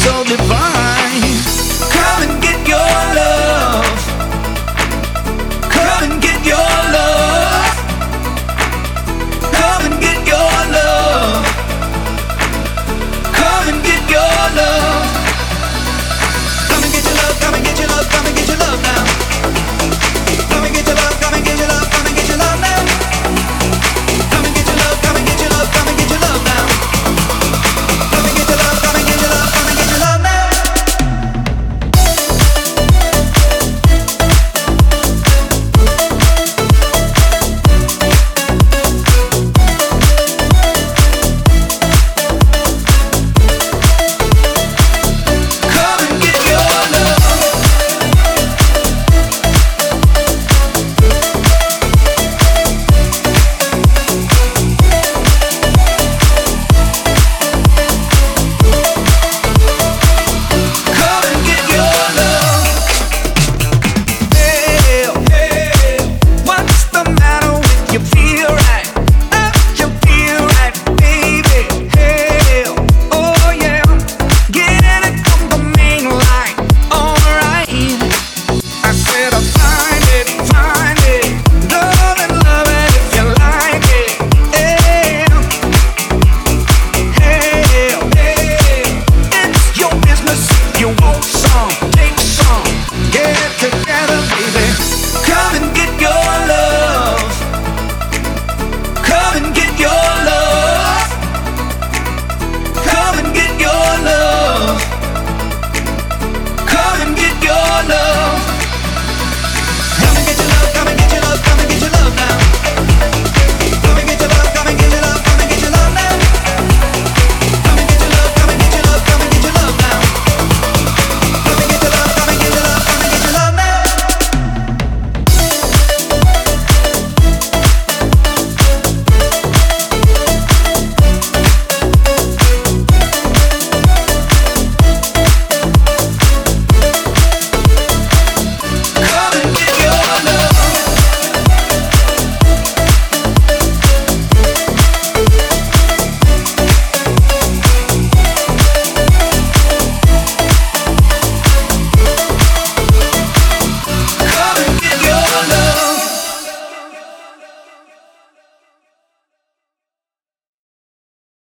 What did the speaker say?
so divine you won't stop.